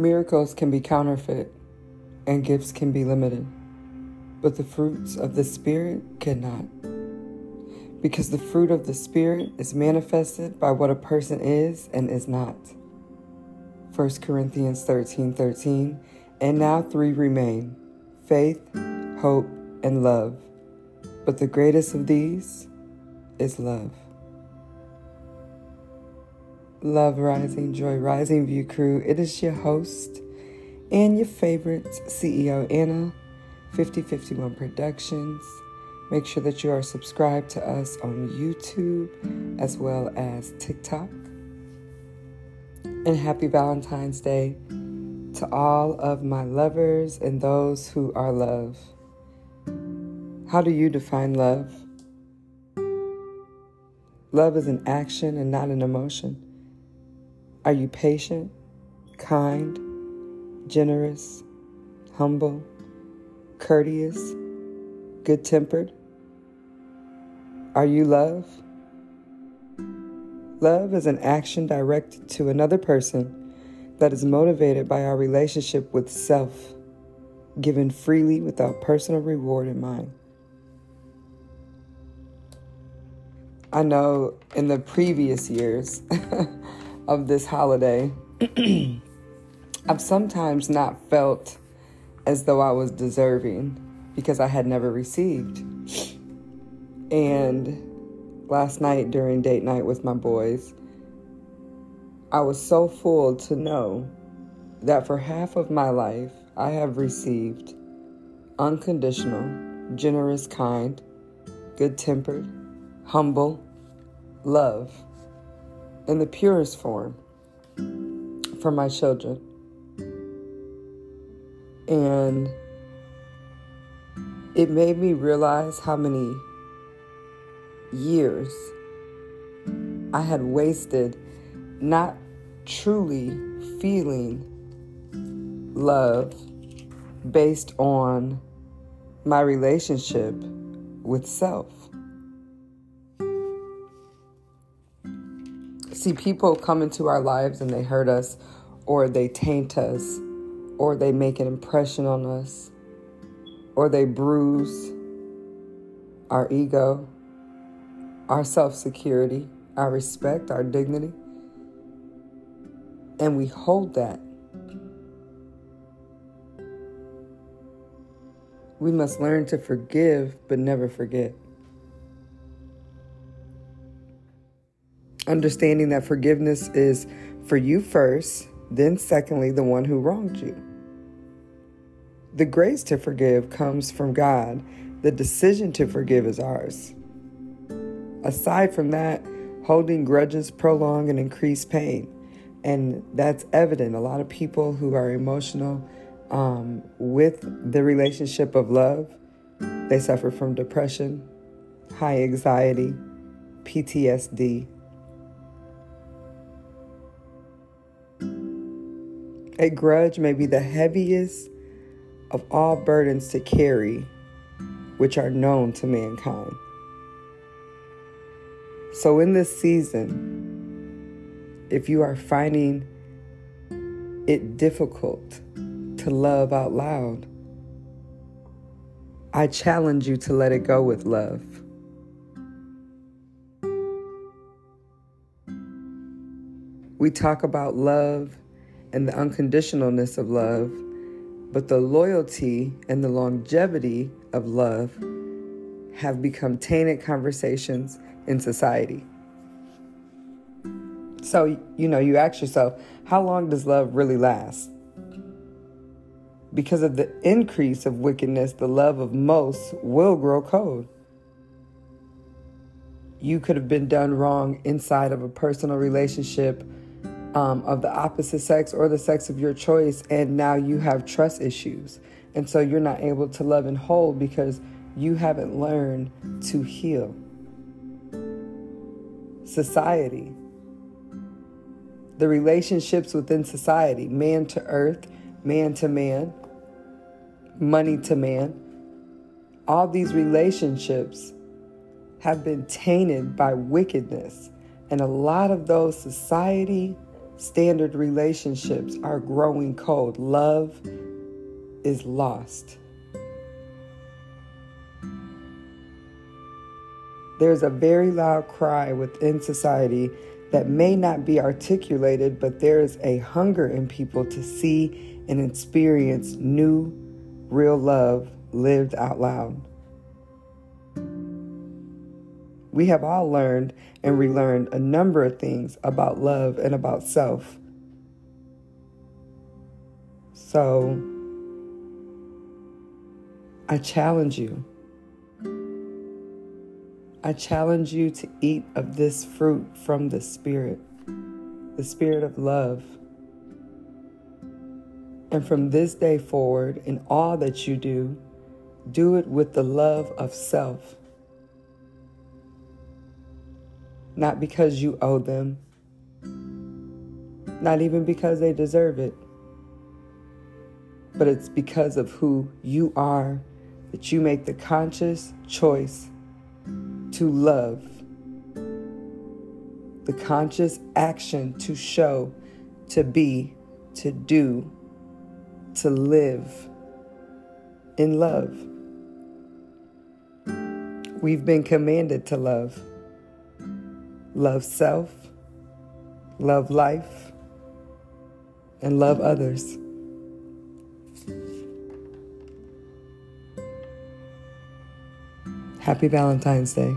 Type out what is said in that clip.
Miracles can be counterfeit and gifts can be limited, but the fruits of the Spirit cannot. Because the fruit of the Spirit is manifested by what a person is and is not. 1 Corinthians 13 13. And now three remain faith, hope, and love. But the greatest of these is love. Love Rising, Joy Rising View Crew. It is your host and your favorite CEO, Anna, 5051 Productions. Make sure that you are subscribed to us on YouTube as well as TikTok. And happy Valentine's Day to all of my lovers and those who are love. How do you define love? Love is an action and not an emotion. Are you patient, kind, generous, humble, courteous, good tempered? Are you love? Love is an action directed to another person that is motivated by our relationship with self, given freely without personal reward in mind. I know in the previous years, of this holiday, I've sometimes not felt as though I was deserving because I had never received. And last night during date night with my boys, I was so full to know that for half of my life, I have received unconditional, generous, kind, good tempered, humble love in the purest form for my children. And it made me realize how many years I had wasted not truly feeling love based on my relationship with self. See, people come into our lives and they hurt us, or they taint us, or they make an impression on us, or they bruise our ego, our self security, our respect, our dignity. And we hold that. We must learn to forgive but never forget. Understanding that forgiveness is for you first, then, secondly, the one who wronged you. The grace to forgive comes from God. The decision to forgive is ours. Aside from that, holding grudges prolong and increase pain. And that's evident. A lot of people who are emotional um, with the relationship of love, they suffer from depression, high anxiety, PTSD, A grudge may be the heaviest of all burdens to carry, which are known to mankind. So, in this season, if you are finding it difficult to love out loud, I challenge you to let it go with love. We talk about love and the unconditionalness of love, but the loyalty and the longevity of love have become tainted conversations in society. So, you know, you ask yourself, how long does love really last? Because of the increase of wickedness, the love of most will grow cold. You could have been done wrong inside of a personal relationship um, of the opposite sex or the sex of your choice, and now you have trust issues. And so you're not able to love and hold because you haven't learned to heal. Society, the relationships within society, man to earth, man to man, money to man, all these relationships have been tainted by wickedness. And a lot of those society Standard relationships are growing cold. Love is lost. There's a very loud cry within society that may not be articulated, but there is a hunger in people to see and experience new, real love lived out loud. We have all learned and relearned a number of things about love and about self. So, I challenge you. I challenge you to eat of this fruit from the Spirit, the Spirit of love. And from this day forward, in all that you do, do it with the love of self. Not because you owe them, not even because they deserve it, but it's because of who you are that you make the conscious choice to love, the conscious action to show, to be, to do, to live in love. We've been commanded to love. Love self, love life, and love others. Happy Valentine's Day.